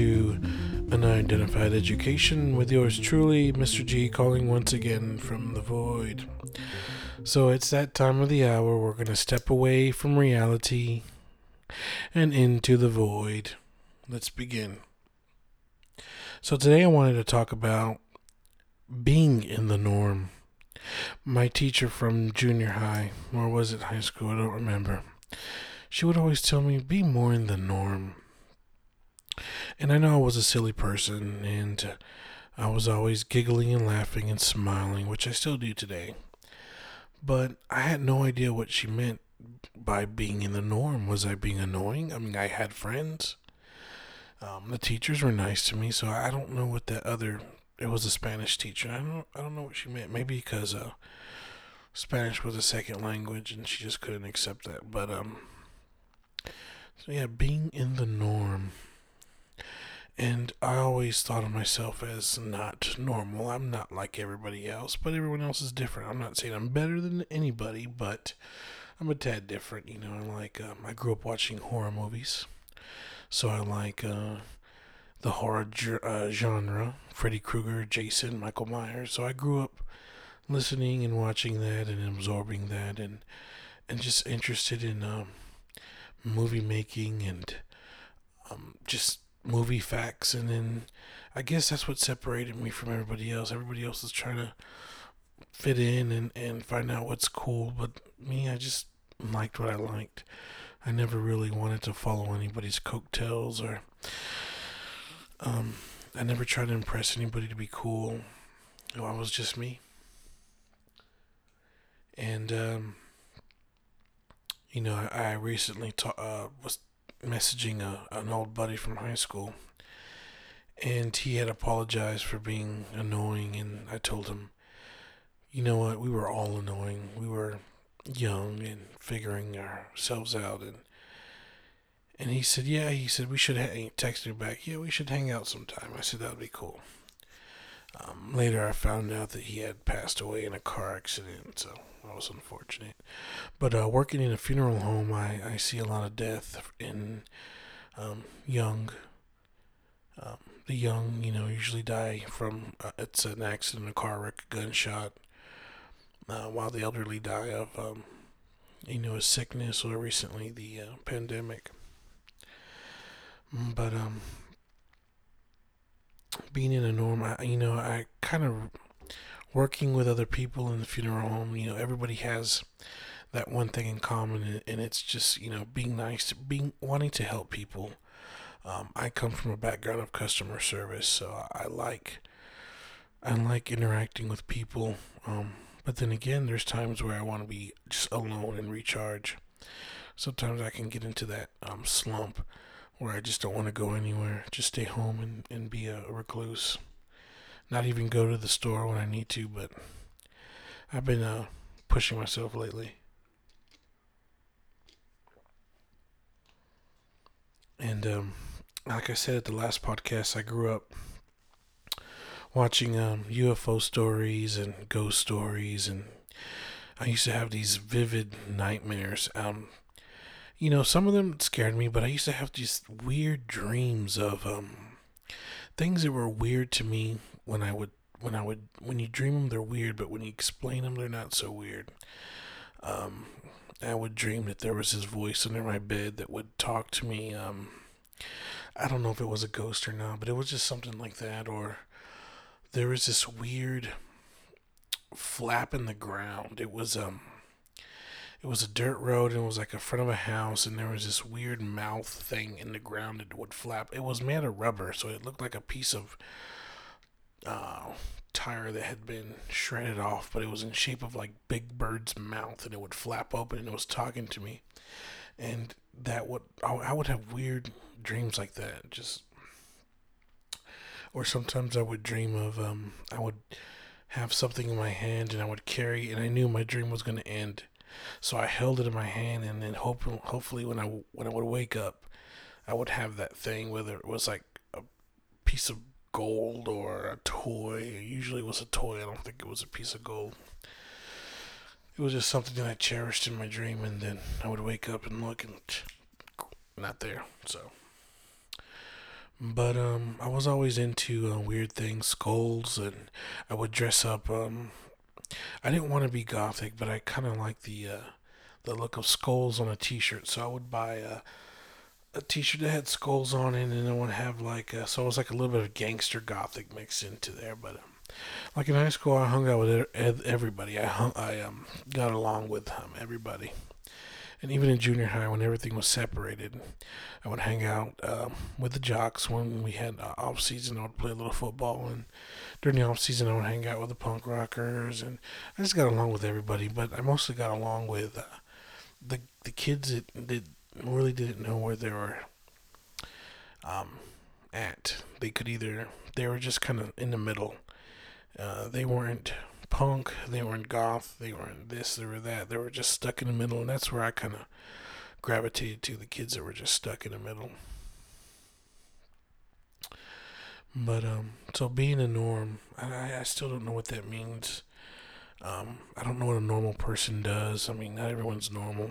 to Unidentified Education with yours truly, Mr. G, calling once again from the void. So it's that time of the hour we're going to step away from reality and into the void. Let's begin. So today I wanted to talk about being in the norm. My teacher from junior high, or was it high school? I don't remember. She would always tell me, be more in the norm. And I know I was a silly person, and I was always giggling and laughing and smiling, which I still do today. But I had no idea what she meant by being in the norm. Was I being annoying? I mean, I had friends. Um, the teachers were nice to me, so I don't know what that other. It was a Spanish teacher. I don't. I don't know what she meant. Maybe because uh, Spanish was a second language, and she just couldn't accept that. But um. So yeah, being in the norm. And I always thought of myself as not normal. I'm not like everybody else, but everyone else is different. I'm not saying I'm better than anybody, but I'm a tad different. You know, I like, um, I grew up watching horror movies. So I like uh, the horror uh, genre Freddy Krueger, Jason, Michael Myers. So I grew up listening and watching that and absorbing that and, and just interested in um, movie making and um, just movie facts, and then I guess that's what separated me from everybody else. Everybody else is trying to fit in and, and find out what's cool, but me, I just liked what I liked. I never really wanted to follow anybody's coattails or um, I never tried to impress anybody to be cool. I was just me. And um, you know, I, I recently ta- uh, was messaging a, an old buddy from high school, and he had apologized for being annoying, and I told him, you know what, we were all annoying. We were young and figuring ourselves out, and and he said, yeah, he said we should. Ha-, he texted me back, yeah, we should hang out sometime. I said that would be cool. Um, later, I found out that he had passed away in a car accident, so that was unfortunate. But uh, working in a funeral home, I, I see a lot of death in um, young. Um, the young, you know, usually die from uh, it's an accident, a car wreck, a gunshot. Uh, while the elderly die of, um, you know, a sickness or recently the uh, pandemic. But um, being in a norm, you know, I kind of working with other people in the funeral home. You know, everybody has that one thing in common, and it's just you know being nice, being wanting to help people. Um, I come from a background of customer service, so I like I like interacting with people. Um, but then again, there's times where I want to be just alone and recharge. Sometimes I can get into that um, slump where I just don't want to go anywhere, just stay home and, and be a, recluse. Not even go to the store when I need to, but I've been uh, pushing myself lately. And um, like I said at the last podcast, I grew up watching um, UFO stories and ghost stories, and I used to have these vivid nightmares. Um, you know, some of them scared me, but I used to have these weird dreams of um, things that were weird to me when I would when I would when you dream them they're weird, but when you explain them they're not so weird. Um, I would dream that there was this voice under my bed that would talk to me. Um, I don't know if it was a ghost or not, but it was just something like that. Or there was this weird flap in the ground. It was um it was a dirt road and it was like in front of a house and there was this weird mouth thing in the ground that would flap. It was made of rubber, so it looked like a piece of uh, tire that had been shredded off, but it was in shape of like Big Bird's mouth and it would flap open and it was talking to me. And that would I would have weird dreams like that, just or sometimes I would dream of um I would have something in my hand and I would carry and I knew my dream was going to end so I held it in my hand, and then hope, hopefully when I when I would wake up, I would have that thing, whether it was like a piece of gold or a toy. Usually it was a toy. I don't think it was a piece of gold. It was just something that I cherished in my dream, and then I would wake up and look and not there. So But um, I was always into uh, weird things, skulls, and I would dress up. Um, I didn't want to be gothic, but I kind of like the uh, the look of skulls on a T-shirt. So I would buy a, a T-shirt that had skulls on it, and I would have like a, so it was like a little bit of gangster gothic mixed into there. But um, like in high school, I hung out with everybody. I hung, I um got along with um, everybody and even in junior high when everything was separated i would hang out um, with the jocks when we had uh, off season i would play a little football and during the off season i would hang out with the punk rockers and i just got along with everybody but i mostly got along with uh, the the kids that, that really didn't know where they were um, at they could either they were just kind of in the middle uh, they weren't punk, they weren't goth, they weren't this, they were that. They were just stuck in the middle, and that's where I kind of gravitated to the kids that were just stuck in the middle. But um, so being a norm, I, I still don't know what that means. Um, I don't know what a normal person does. I mean, not everyone's normal.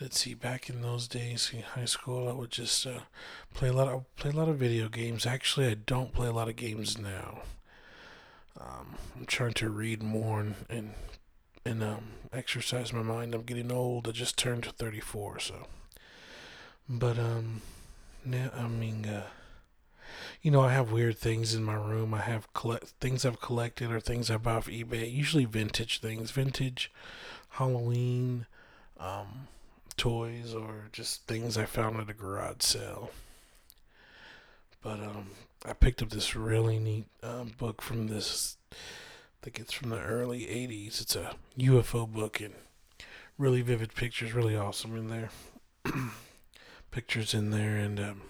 Let's see. Back in those days in high school, I would just uh, play a lot of play a lot of video games. Actually, I don't play a lot of games now. Um, I'm trying to read more and and, and um, exercise my mind. I'm getting old. I just turned 34, so. But um, now I mean, uh, you know, I have weird things in my room. I have collect things I've collected or things I buy off eBay. Usually vintage things, vintage Halloween um, toys, or just things I found at a garage sale. But um, I picked up this really neat uh, book from this. I think it's from the early '80s. It's a UFO book and really vivid pictures, really awesome in there. pictures in there, and um,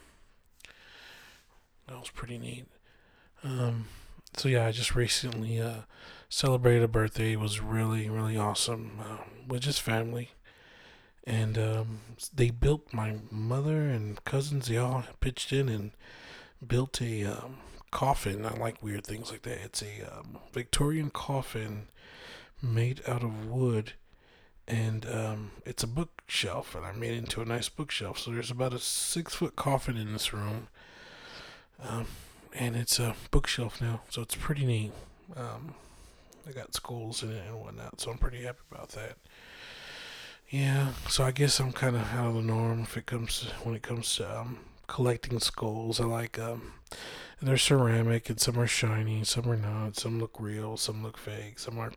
that was pretty neat. Um, so yeah, I just recently uh, celebrated a birthday. It was really, really awesome uh, with just family. And um, they built my mother and cousins. They all pitched in and built a um, coffin. I like weird things like that. It's a um, Victorian coffin made out of wood, and um, it's a bookshelf, and I made it into a nice bookshelf. So there's about a six foot coffin in this room, um, and it's a bookshelf now, so it's pretty neat. Um, I got skulls in it and whatnot, so I'm pretty happy about that. Yeah, so I guess I'm kind of out of the norm if it comes to, when it comes to um, collecting skulls. I like um, they're ceramic and some are shiny, some are not. Some look real, some look fake. Some are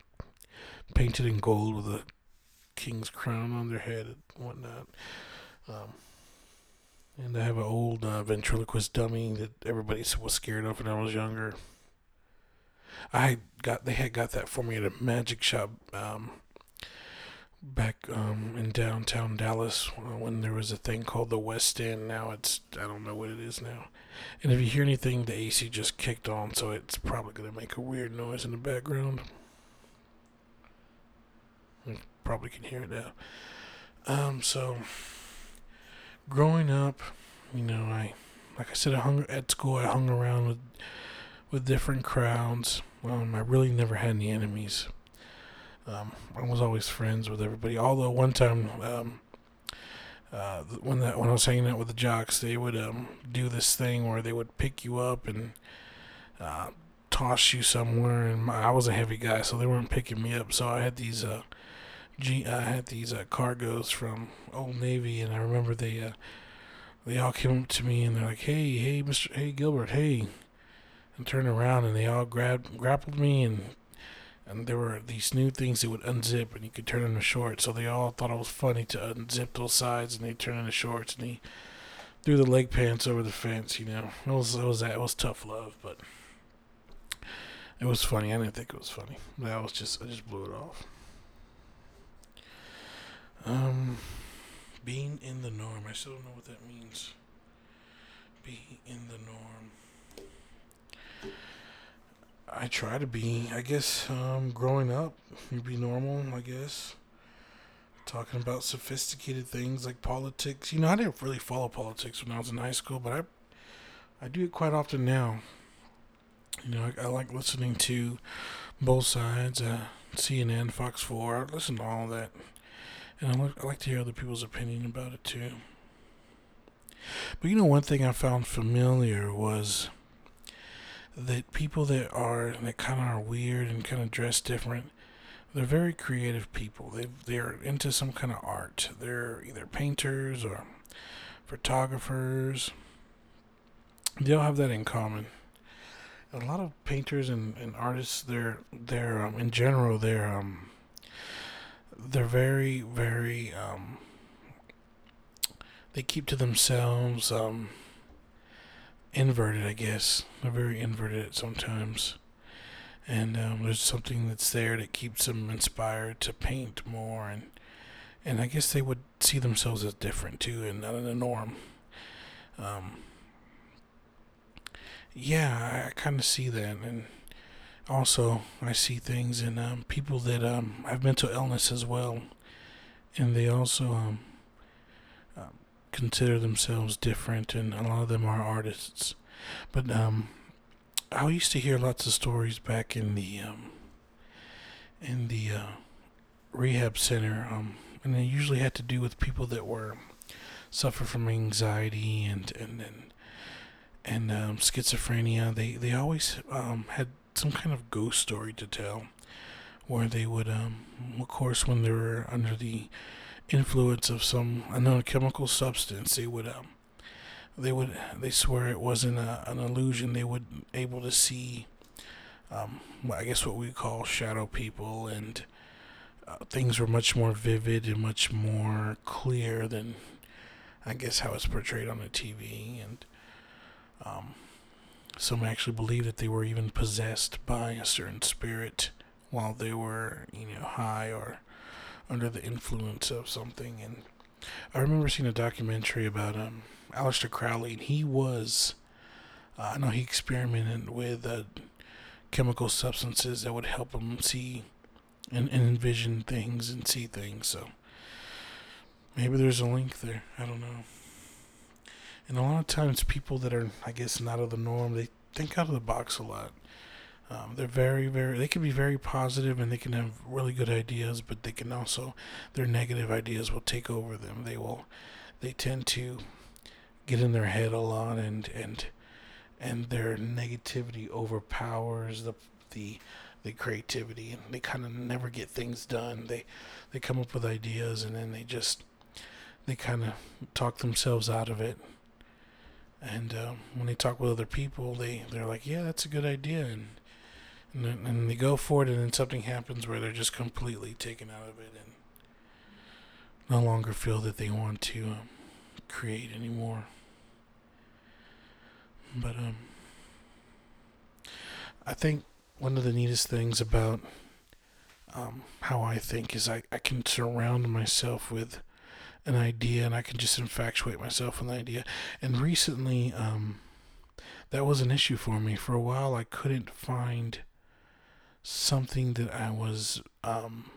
painted in gold with a king's crown on their head and whatnot. Um, and I have an old uh, ventriloquist dummy that everybody was scared of when I was younger. I got they had got that for me at a magic shop um, back um, in downtown Dallas uh, when there was a thing called the West End. Now it's I don't know what it is now. And if you hear anything, the AC just kicked on, so it's probably gonna make a weird noise in the background. You probably can hear it now. Um, so growing up, you know, I like I said, I hung at school. I hung around with with different crowds. Um, I really never had any enemies. Um, I was always friends with everybody. Although one time, um, uh, when that when I was hanging out with the jocks, they would um, do this thing where they would pick you up and uh, toss you somewhere. And my, I was a heavy guy, so they weren't picking me up. So I had these uh, G, I had these uh, cargos from Old Navy, and I remember they uh, they all came up to me and they're like, "Hey, hey, Mister, hey Gilbert, hey," and turned around and they all grabbed grappled me and and there were these new things that would unzip and you could turn into shorts. So they all thought it was funny to unzip those sides and they turn into shorts and he threw the leg pants over the fence. You know, it was it was that it was tough love, but it was funny. I didn't think it was funny. That was just I just blew it off. Um, being in the norm. I still don't know what that means. Be in the norm. I try to be. I guess um, growing up, you be normal. I guess talking about sophisticated things like politics. You know, I didn't really follow politics when I was in high school, but I I do it quite often now. You know, I, I like listening to both sides, uh, CNN, Fox Four. I listen to all that, and I, I like to hear other people's opinion about it too. But you know, one thing I found familiar was that people that are that kind of are weird and kind of dress different, they're very creative people. They they're into some kind of art. They're either painters or photographers. They all have that in common. A lot of painters and, and artists, they're they're um, in general they're um, they're very very um, they keep to themselves um, inverted i guess. They're very inverted sometimes. And um, there's something that's there that keeps them inspired to paint more and and i guess they would see themselves as different too and not in the norm. Um, yeah i, I kind of see that and also I see things in um, people that um, have mental illness as well, and they also um, uh, consider themselves different, and a lot of them are artists. But um, I used to hear lots of stories back in the um, in the uh, rehab center, um, and they usually had to do with people that were suffer from anxiety and and and, and um, schizophrenia. They they always um, had some kind of ghost story to tell, where they would, um, of course, when they were under the influence of some unknown chemical substance, they would, um, they would, they swear it wasn't a, an illusion. They would able to see, um, I guess what we call shadow people, and uh, things were much more vivid and much more clear than, I guess, how it's portrayed on the TV, and um, some actually believe that they were even possessed by a certain spirit while they were, you know, high or under the influence of something. And I remember seeing a documentary about um, Aleister Crowley, and he was, uh, I know he experimented with uh, chemical substances that would help him see and, and envision things and see things. So maybe there's a link there. I don't know. And a lot of times, people that are, I guess, not of the norm, they think out of the box a lot. Um, they're very, very, they can be very positive and they can have really good ideas, but they can also, their negative ideas will take over them. They will, they tend to get in their head a lot and, and, and their negativity overpowers the, the, the creativity and they kind of never get things done. They, they come up with ideas and then they just, they kind of talk themselves out of it and um, when they talk with other people, they they're like, "Yeah, that's a good idea," and and, and they go for it, and then something happens where they're just completely taken out of it and no longer feel that they want to um, create anymore. But um, I think one of the neatest things about um, how I think is I, I can surround myself with an idea and I can just infatuate myself with an idea. And recently, um, that was an issue for me. For a while, I couldn't find something that I was um,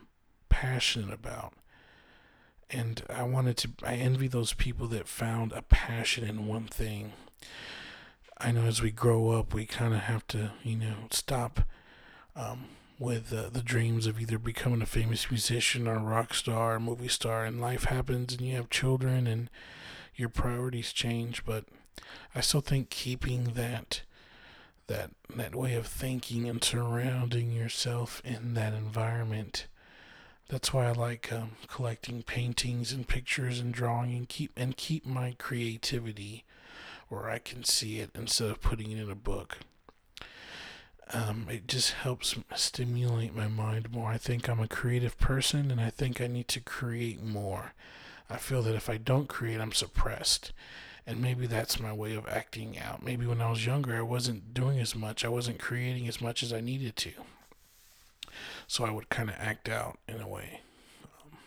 passionate about. And I wanted to, I envy those people that found a passion in one thing. I know as we grow up, we kind of have to, you know, stop um, with uh, the dreams of either becoming a famous musician or rock star or movie star and life happens and you have children and your priorities change. But i still think keeping that that that way of thinking and surrounding yourself in that environment that's why i like um, collecting paintings and pictures and drawing and keep and keep my creativity where i can see it instead of putting it in a book um, it just helps stimulate my mind more. I think I'm a creative person and I think I need to create more. I feel that if I don't create, I'm suppressed. And maybe that's my way of acting out. Maybe when I was younger, I wasn't doing as much, I wasn't creating as much as I needed to. So I would kind of act out in a way, um,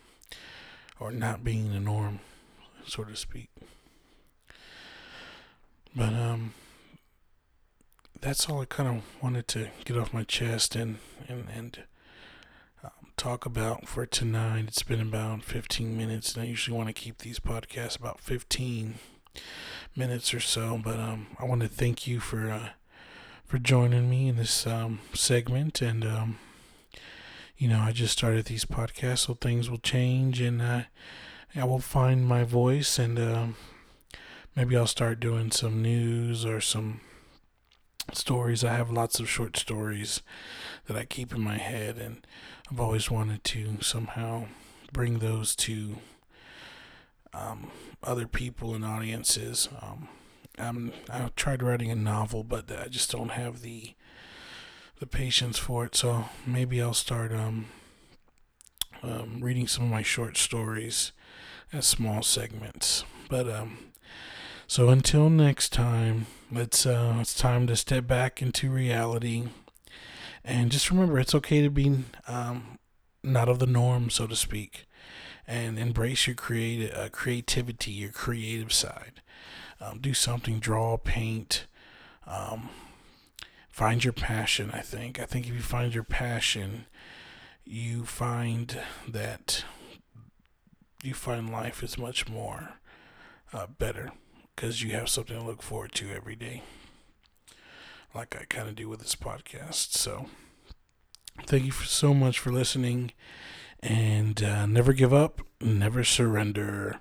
or not being the norm, so to speak. But, um, that's all I kind of wanted to get off my chest and and and um, talk about for tonight. It's been about 15 minutes, and I usually want to keep these podcasts about 15 minutes or so. But um, I want to thank you for uh, for joining me in this um, segment, and um, you know, I just started these podcasts, so things will change, and uh, I will find my voice and. Uh, maybe I'll start doing some news or some stories. I have lots of short stories that I keep in my head, and I've always wanted to somehow bring those to um, other people and audiences. Um, I'm, I tried writing a novel, but I just don't have the the patience for it. So maybe I'll start um, um, reading some of my short stories as small segments. But um, so until next time, it's uh, it's time to step back into reality, and just remember it's okay to be um, not of the norm, so to speak, and embrace your creative uh, creativity, your creative side. Um, do something, draw, paint. Um, find your passion. I think. I think if you find your passion, you find that you find life is much more uh, better because you have something to look forward to every day, like I kind of do with this podcast. So, thank you for so much for listening, and uh, never give up, never surrender.